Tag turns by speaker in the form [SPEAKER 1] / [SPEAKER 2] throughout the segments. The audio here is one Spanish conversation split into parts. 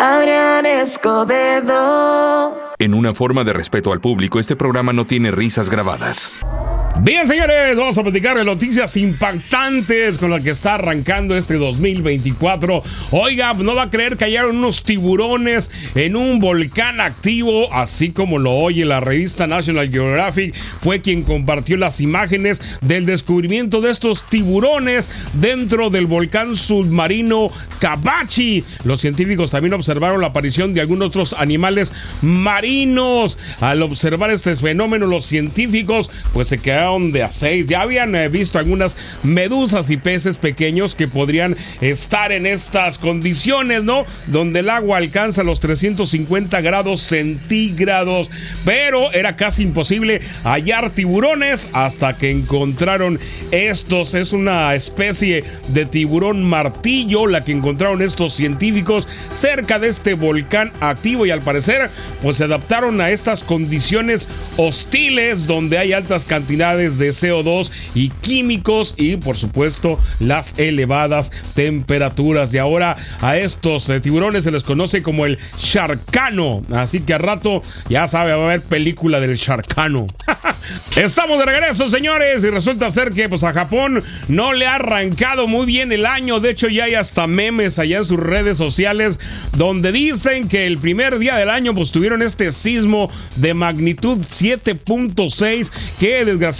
[SPEAKER 1] Adrián Escobedo.
[SPEAKER 2] En una forma de respeto al público, este programa no tiene risas grabadas.
[SPEAKER 3] Bien, señores, vamos a platicar de noticias impactantes con las que está arrancando este 2024. Oiga, no va a creer que hallaron unos tiburones en un volcán activo, así como lo oye la revista National Geographic. Fue quien compartió las imágenes del descubrimiento de estos tiburones dentro del volcán submarino Kabachi. Los científicos también observaron la aparición de algunos otros animales marinos. Al observar este fenómeno, los científicos pues se quedaron de a 6. Ya habían eh, visto algunas medusas y peces pequeños que podrían estar en estas condiciones, ¿no? Donde el agua alcanza los 350 grados centígrados. Pero era casi imposible hallar tiburones hasta que encontraron estos. Es una especie de tiburón martillo la que encontraron estos científicos cerca de este volcán activo y al parecer pues se adaptaron a estas condiciones hostiles donde hay altas cantidades de CO2 y químicos y por supuesto las elevadas temperaturas. Y ahora a estos eh, tiburones se les conoce como el charcano. Así que a rato ya sabe, va a haber película del charcano. Estamos de regreso, señores, y resulta ser que pues a Japón no le ha arrancado muy bien el año. De hecho, ya hay hasta memes allá en sus redes sociales donde dicen que el primer día del año pues tuvieron este sismo de magnitud 7.6 que desgraciadamente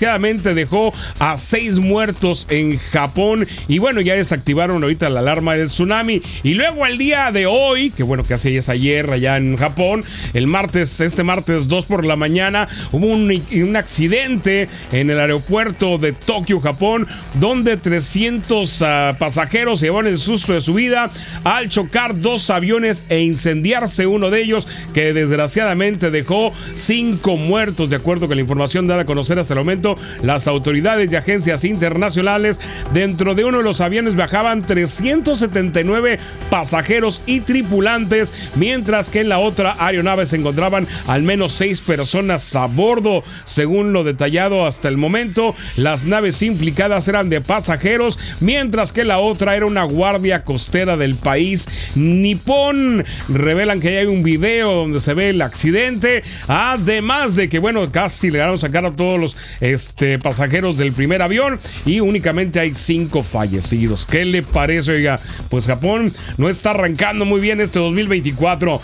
[SPEAKER 3] dejó a seis muertos en Japón. Y bueno, ya desactivaron ahorita la alarma del tsunami. Y luego el día de hoy, que bueno, que hace es ayer allá en Japón, el martes, este martes 2 por la mañana, hubo un, accidente en el aeropuerto de Tokio, Japón, donde 300 ah, pasajeros llevaron el susto de su vida al chocar dos aviones e incendiarse uno de ellos, que desgraciadamente dejó cinco muertos, de acuerdo con la información dada a conocer hasta el momento las autoridades y agencias internacionales. Dentro de uno de los aviones viajaban 379 pasajeros y tripulantes, mientras que en la otra aeronave se encontraban al menos seis personas a bordo. Según lo detallado hasta el momento, las naves implicadas eran de pasajeros, mientras que la otra era una guardia costera del país nipón. Revelan que hay un video donde se ve el accidente, además de que, bueno, casi le a sacar a todos los este, pasajeros del primer avión y únicamente hay cinco fallecidos. ¿Qué le parece? Oiga, pues Japón no está arrancando muy bien este 2024.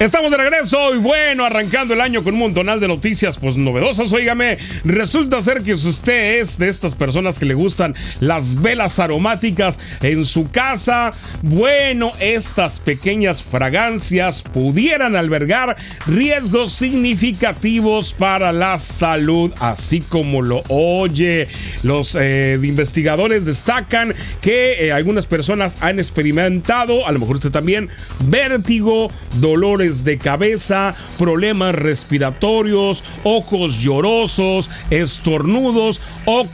[SPEAKER 3] Estamos de regreso y bueno, arrancando el año con un montonal de noticias pues novedosas, oígame, resulta ser que si usted es de estas personas que le gustan las velas aromáticas en su casa, bueno, estas pequeñas fragancias pudieran albergar riesgos significativos para la salud, así como lo oye. Los eh, investigadores destacan que eh, algunas personas han experimentado, a lo mejor usted también, vértigo, dolores de cabeza, problemas respiratorios, ojos llorosos, estornudos o,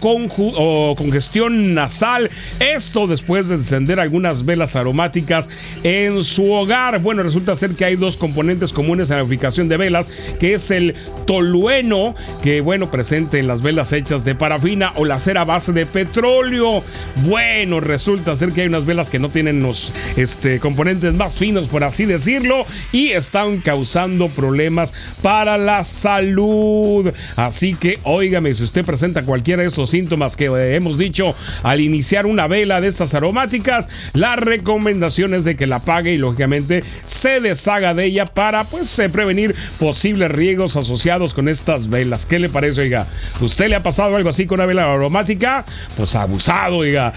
[SPEAKER 3] o congestión nasal. Esto después de encender algunas velas aromáticas en su hogar. Bueno, resulta ser que hay dos componentes comunes en la fabricación de velas, que es el tolueno, que bueno, presente en las velas hechas de parafina o la cera base de petróleo. Bueno, resulta ser que hay unas velas que no tienen los este, componentes más finos, por así decirlo, y están causando problemas para la salud. Así que, óigame, si usted presenta cualquiera de estos síntomas que hemos dicho al iniciar una vela de estas aromáticas, la recomendación es de que la apague y lógicamente se deshaga de ella para pues eh, prevenir posibles riesgos asociados con estas velas. ¿Qué le parece, oiga? ¿Usted le ha pasado algo así con una vela aromática? Pues abusado, oiga.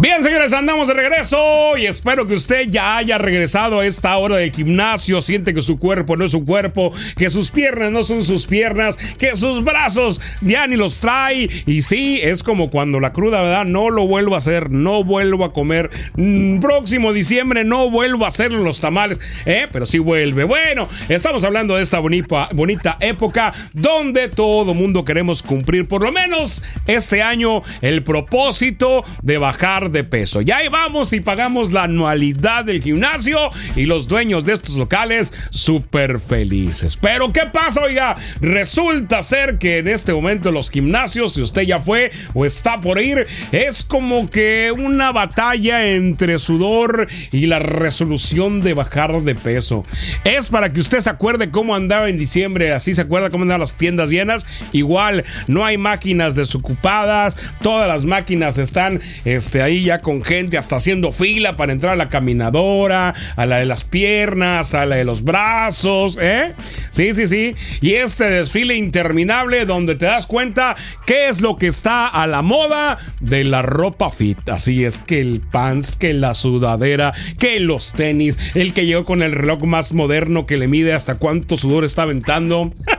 [SPEAKER 3] Bien, señores, andamos de regreso y espero que usted ya haya regresado a esta hora del gimnasio. Siente que su cuerpo no es su cuerpo, que sus piernas no son sus piernas, que sus brazos ya ni los trae. Y sí, es como cuando la cruda, ¿verdad? No lo vuelvo a hacer, no vuelvo a comer. Mm, próximo diciembre no vuelvo a hacerlo los tamales, ¿eh? Pero sí vuelve. Bueno, estamos hablando de esta bonita, bonita época donde todo mundo queremos cumplir, por lo menos este año, el propósito de bajar de peso. Ya ahí vamos y pagamos la anualidad del gimnasio y los dueños de estos locales súper felices. Pero ¿qué pasa? Oiga, resulta ser que en este momento los gimnasios, si usted ya fue o está por ir, es como que una batalla entre sudor y la resolución de bajar de peso. Es para que usted se acuerde cómo andaba en diciembre, así se acuerda cómo andaban las tiendas llenas. Igual, no hay máquinas desocupadas, todas las máquinas están este, ahí ya con gente hasta haciendo fila para entrar a la caminadora, a la de las piernas, a la de los brazos, ¿eh? Sí, sí, sí. Y este desfile interminable donde te das cuenta qué es lo que está a la moda de la ropa fit. Así es que el pants, que la sudadera, que los tenis, el que llegó con el reloj más moderno que le mide hasta cuánto sudor está aventando.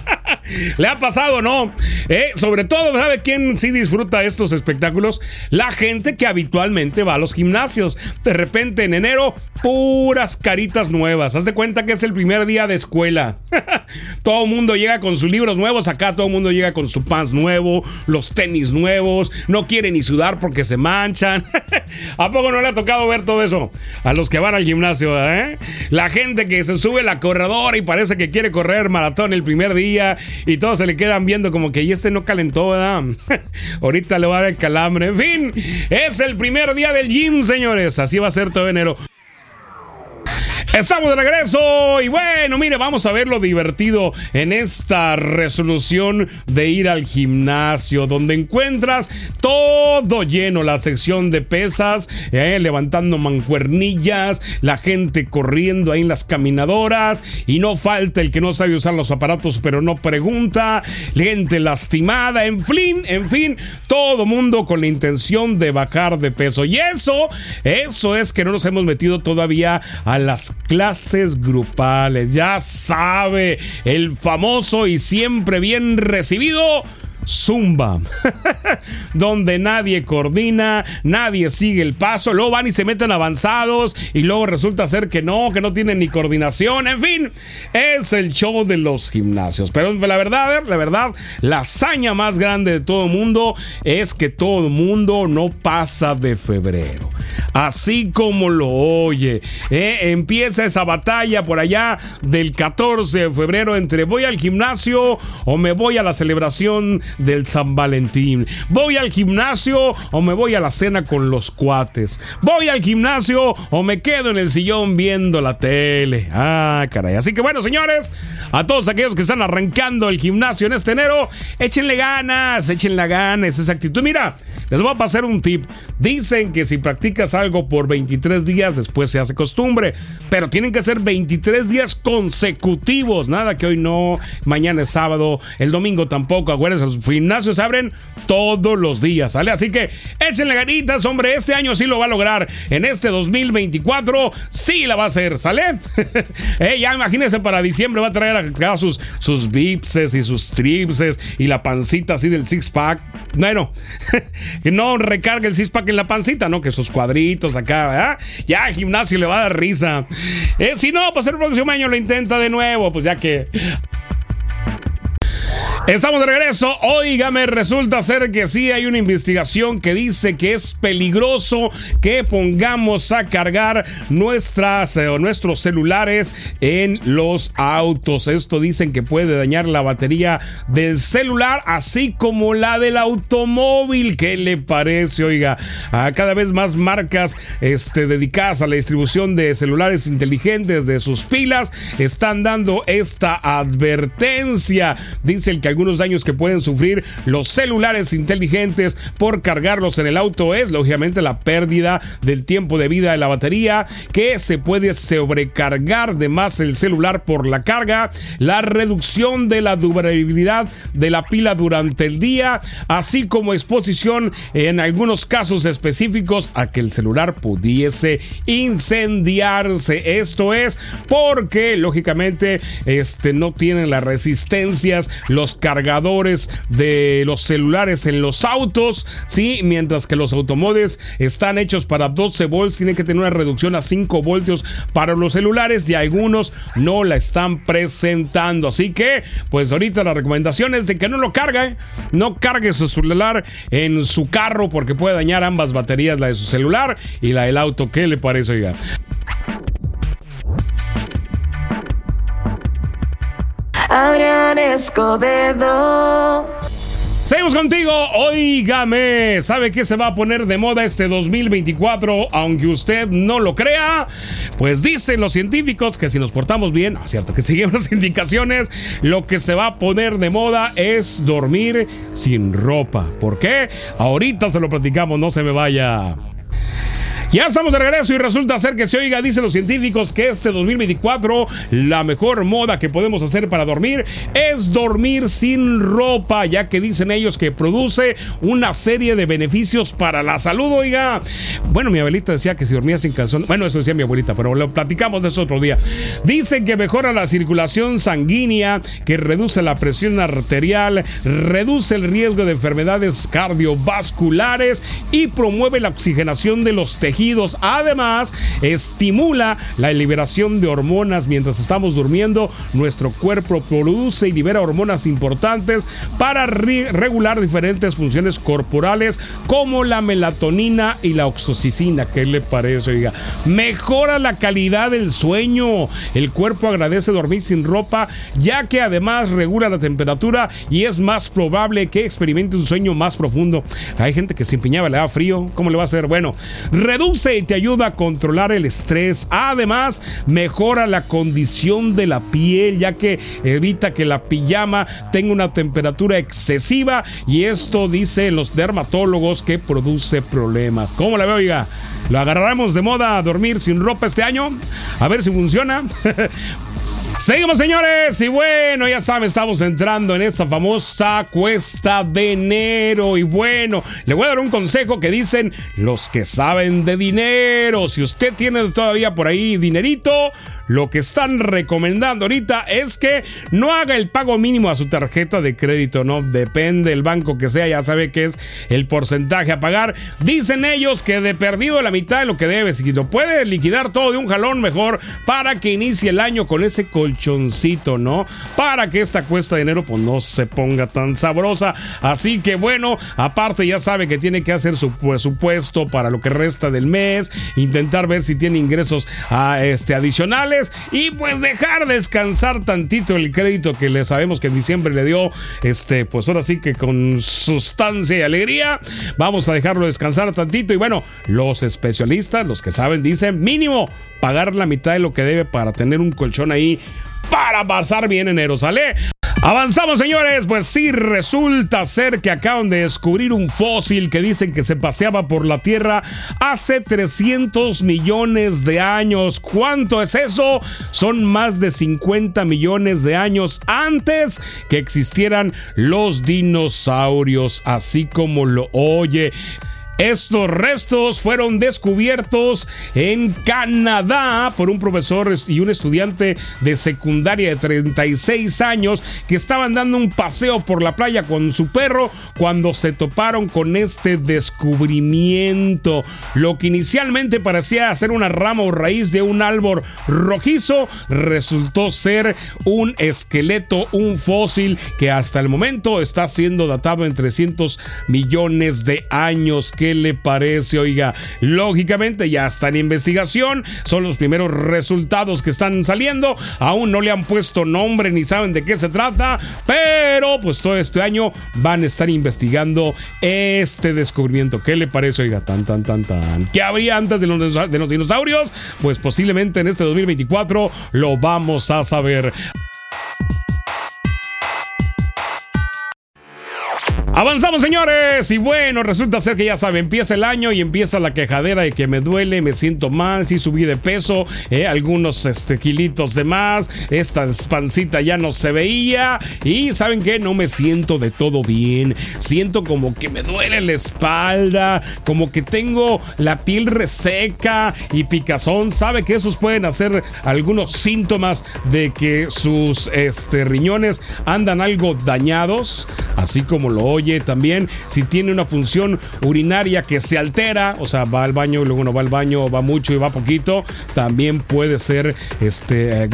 [SPEAKER 3] ¿Le ha pasado, no? Eh, sobre todo, ¿sabe quién sí disfruta estos espectáculos? La gente que habitualmente va a los gimnasios. De repente en enero, puras caritas nuevas. Haz de cuenta que es el primer día de escuela. todo el mundo llega con sus libros nuevos. Acá todo el mundo llega con su pants nuevo, los tenis nuevos. No quiere ni sudar porque se manchan. ¿A poco no le ha tocado ver todo eso? A los que van al gimnasio, ¿eh? La gente que se sube la corredora y parece que quiere correr maratón el primer día y todos se le quedan viendo como que y este no calentó, ¿verdad? Ahorita le va a dar el calambre. En fin, es el primer día del gym, señores. Así va a ser todo enero. Estamos de regreso y bueno, mire, vamos a ver lo divertido en esta resolución de ir al gimnasio, donde encuentras todo lleno, la sección de pesas, eh, levantando mancuernillas, la gente corriendo ahí en las caminadoras y no falta el que no sabe usar los aparatos pero no pregunta, gente lastimada, en fin, en fin, todo mundo con la intención de bajar de peso. Y eso, eso es que no nos hemos metido todavía a las clases grupales. Ya sabe, el famoso y siempre bien recibido Zumba, donde nadie coordina, nadie sigue el paso, luego van y se meten avanzados y luego resulta ser que no, que no tienen ni coordinación, en fin, es el show de los gimnasios. Pero la verdad, la verdad, la hazaña más grande de todo el mundo es que todo el mundo no pasa de febrero. Así como lo oye, ¿eh? empieza esa batalla por allá del 14 de febrero entre voy al gimnasio o me voy a la celebración del San Valentín. Voy al gimnasio o me voy a la cena con los cuates. Voy al gimnasio o me quedo en el sillón viendo la tele. Ah, caray. Así que bueno, señores, a todos aquellos que están arrancando el gimnasio en este enero, échenle ganas, échenle ganas, esa actitud. Mira, les voy a pasar un tip. Dicen que si practicas algo por 23 días, después se hace costumbre. Pero tienen que ser 23 días consecutivos. Nada que hoy no, mañana es sábado, el domingo tampoco. Acuérdense, los gimnasios abren todos los días, ¿sale? Así que échenle ganitas, hombre. Este año sí lo va a lograr. En este 2024 sí la va a hacer, ¿sale? eh, ya imagínense, para diciembre va a traer acá sus, sus bipses y sus tripses y la pancita así del six pack. Bueno, no recargue el six pack en la pancita, ¿no? Que esos cuadritos acá, ¿verdad? Ya gimnasio le va a dar risa. Eh, si no, pues el próximo año lo intenta de nuevo, pues ya que Estamos de regreso. Óigame, resulta ser que sí hay una investigación que dice que es peligroso que pongamos a cargar nuestras eh, o nuestros celulares en los autos. Esto dicen que puede dañar la batería del celular, así como la del automóvil. ¿Qué le parece? Oiga, a cada vez más marcas este, dedicadas a la distribución de celulares inteligentes de sus pilas están dando esta advertencia. Dice el que algunos daños que pueden sufrir los celulares inteligentes por cargarlos en el auto es lógicamente la pérdida del tiempo de vida de la batería, que se puede sobrecargar de más el celular por la carga, la reducción de la durabilidad de la pila durante el día, así como exposición en algunos casos específicos a que el celular pudiese incendiarse. Esto es porque lógicamente este no tienen las resistencias, los cargadores de los celulares en los autos, sí, mientras que los automóviles están hechos para 12 volts, tienen que tener una reducción a 5 voltios para los celulares y algunos no la están presentando. Así que, pues ahorita la recomendación es de que no lo cargue, no cargue su celular en su carro porque puede dañar ambas baterías, la de su celular y la del auto. ¿Qué le parece, oiga?
[SPEAKER 1] Adrián Escobedo.
[SPEAKER 3] Seguimos contigo, oígame, ¿sabe qué se va a poner de moda este 2024? Aunque usted no lo crea, pues dicen los científicos que si nos portamos bien, cierto, que seguimos las indicaciones, lo que se va a poner de moda es dormir sin ropa. ¿Por qué? Ahorita se lo platicamos, no se me vaya. Ya estamos de regreso y resulta ser que se oiga, dicen los científicos, que este 2024 la mejor moda que podemos hacer para dormir es dormir sin ropa, ya que dicen ellos que produce una serie de beneficios para la salud, oiga. Bueno, mi abuelita decía que si dormía sin calzón, bueno, eso decía mi abuelita, pero lo platicamos de eso otro día. Dicen que mejora la circulación sanguínea, que reduce la presión arterial, reduce el riesgo de enfermedades cardiovasculares y promueve la oxigenación de los tejidos Además, estimula la liberación de hormonas mientras estamos durmiendo. Nuestro cuerpo produce y libera hormonas importantes para regular diferentes funciones corporales como la melatonina y la oxitocina. ¿Qué le parece? Oiga, mejora la calidad del sueño. El cuerpo agradece dormir sin ropa, ya que además regula la temperatura y es más probable que experimente un sueño más profundo. Hay gente que se empeñaba, le da frío. ¿Cómo le va a hacer? Bueno, reduce y te ayuda a controlar el estrés. Además, mejora la condición de la piel, ya que evita que la pijama tenga una temperatura excesiva. Y esto dicen los dermatólogos que produce problemas. ¿Cómo la veo, oiga? ¿Lo agarraremos de moda a dormir sin ropa este año? A ver si funciona. Seguimos, señores. Y bueno, ya saben, estamos entrando en esa famosa cuesta de enero. Y bueno, le voy a dar un consejo que dicen los que saben de dinero. Si usted tiene todavía por ahí dinerito, lo que están recomendando ahorita es que no haga el pago mínimo a su tarjeta de crédito, ¿no? Depende del banco que sea, ya sabe que es el porcentaje a pagar. Dicen ellos que de perdido la mitad de lo que debe, si lo puede liquidar todo de un jalón mejor para que inicie el año con ese colchoncito, ¿no? Para que esta cuesta de dinero pues no se ponga tan sabrosa. Así que bueno, aparte ya sabe que tiene que hacer su presupuesto para lo que resta del mes, intentar ver si tiene ingresos a, este, adicionales y pues dejar descansar tantito el crédito que le sabemos que en diciembre le dio, este, pues ahora sí que con sustancia y alegría, vamos a dejarlo descansar tantito y bueno, los especialistas, los que saben, dicen mínimo pagar la mitad de lo que debe para tener un colchón ahí para pasar bien enero, ¿sale? Avanzamos, señores. Pues sí, resulta ser que acaban de descubrir un fósil que dicen que se paseaba por la Tierra hace 300 millones de años. ¿Cuánto es eso? Son más de 50 millones de años antes que existieran los dinosaurios, así como lo oye. Estos restos fueron descubiertos en Canadá por un profesor y un estudiante de secundaria de 36 años que estaban dando un paseo por la playa con su perro cuando se toparon con este descubrimiento. Lo que inicialmente parecía ser una rama o raíz de un árbol rojizo resultó ser un esqueleto, un fósil que hasta el momento está siendo datado en 300 millones de años. Le parece? Oiga, lógicamente ya está en investigación, son los primeros resultados que están saliendo, aún no le han puesto nombre ni saben de qué se trata, pero pues todo este año van a estar investigando este descubrimiento. ¿Qué le parece? Oiga, tan, tan, tan, tan. ¿Qué habría antes de los, de los dinosaurios? Pues posiblemente en este 2024 lo vamos a saber. Avanzamos, señores. Y bueno, resulta ser que ya saben, empieza el año y empieza la quejadera de que me duele, me siento mal, sí subí de peso, eh, algunos este, kilitos de más, esta pancita ya no se veía. Y saben que no me siento de todo bien. Siento como que me duele la espalda, como que tengo la piel reseca y picazón. Sabe que esos pueden hacer algunos síntomas de que sus este, riñones andan algo dañados, así como lo oye también si tiene una función urinaria que se altera, o sea, va al baño y luego no va al baño, va mucho y va poquito, también puede ser este,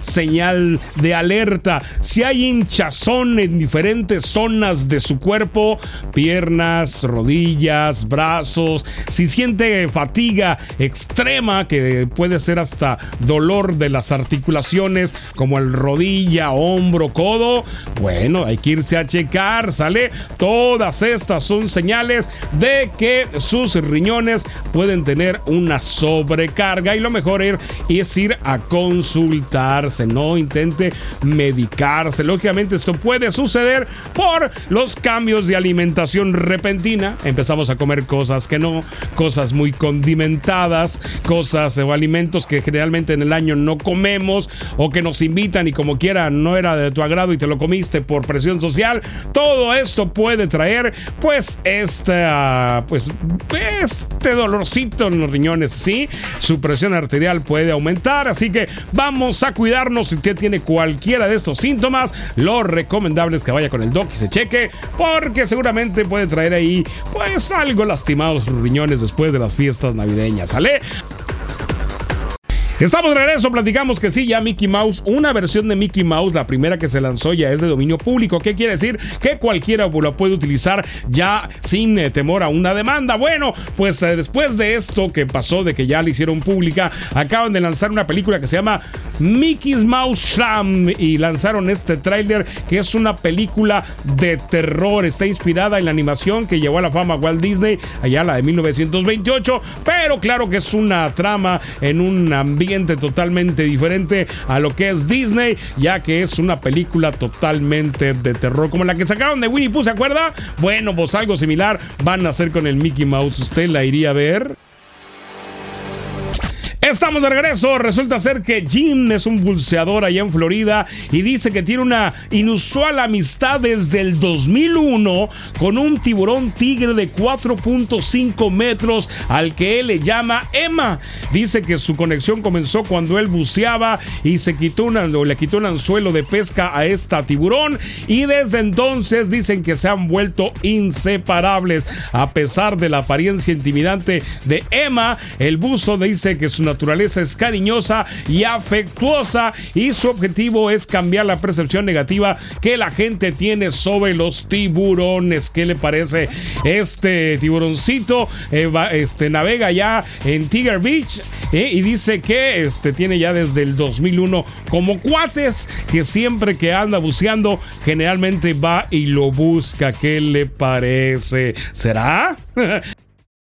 [SPEAKER 3] señal de alerta. Si hay hinchazón en diferentes zonas de su cuerpo, piernas, rodillas, brazos, si siente fatiga extrema, que puede ser hasta dolor de las articulaciones, como el rodilla, hombro, codo, bueno, hay que irse a checar, ¿sale? Todas estas son señales de que sus riñones pueden tener una sobrecarga y lo mejor es ir a consultarse, no intente medicarse. Lógicamente esto puede suceder por los cambios de alimentación repentina. Empezamos a comer cosas que no, cosas muy condimentadas, cosas o alimentos que generalmente en el año no comemos o que nos invitan y como quiera no era de tu agrado y te lo comiste por presión social. Todo esto puede traer pues este, pues, este dolorcito en los riñones, ¿sí? Su presión arterial puede aumentar, así que vamos a cuidarnos. Si usted tiene cualquiera de estos síntomas, lo recomendable es que vaya con el doc y se cheque, porque seguramente puede traer ahí pues algo lastimados sus riñones después de las fiestas navideñas, ¿sale? Estamos de regreso, platicamos que sí, ya Mickey Mouse, una versión de Mickey Mouse, la primera que se lanzó ya es de dominio público. ¿Qué quiere decir? Que cualquiera lo puede utilizar ya sin eh, temor a una demanda. Bueno, pues eh, después de esto que pasó, de que ya la hicieron pública, acaban de lanzar una película que se llama Mickey's Mouse Sham y lanzaron este tráiler que es una película de terror. Está inspirada en la animación que llevó a la fama Walt Disney, allá la de 1928, pero claro que es una trama en un ambiente totalmente diferente a lo que es Disney, ya que es una película totalmente de terror, como la que sacaron de Winnie Pooh, ¿se acuerda? Bueno, pues algo similar van a hacer con el Mickey Mouse. ¿Usted la iría a ver? Estamos de regreso. Resulta ser que Jim es un buceador allá en Florida y dice que tiene una inusual amistad desde el 2001 con un tiburón tigre de 4.5 metros al que él le llama Emma. Dice que su conexión comenzó cuando él buceaba y se quitó una, le quitó un anzuelo de pesca a esta tiburón y desde entonces dicen que se han vuelto inseparables. A pesar de la apariencia intimidante de Emma, el buzo dice que es una naturaleza es cariñosa y afectuosa y su objetivo es cambiar la percepción negativa que la gente tiene sobre los tiburones. ¿Qué le parece? Este tiburoncito eh, este, navega ya en Tiger Beach eh, y dice que este, tiene ya desde el 2001 como cuates que siempre que anda buceando generalmente va y lo busca. ¿Qué le parece? ¿Será?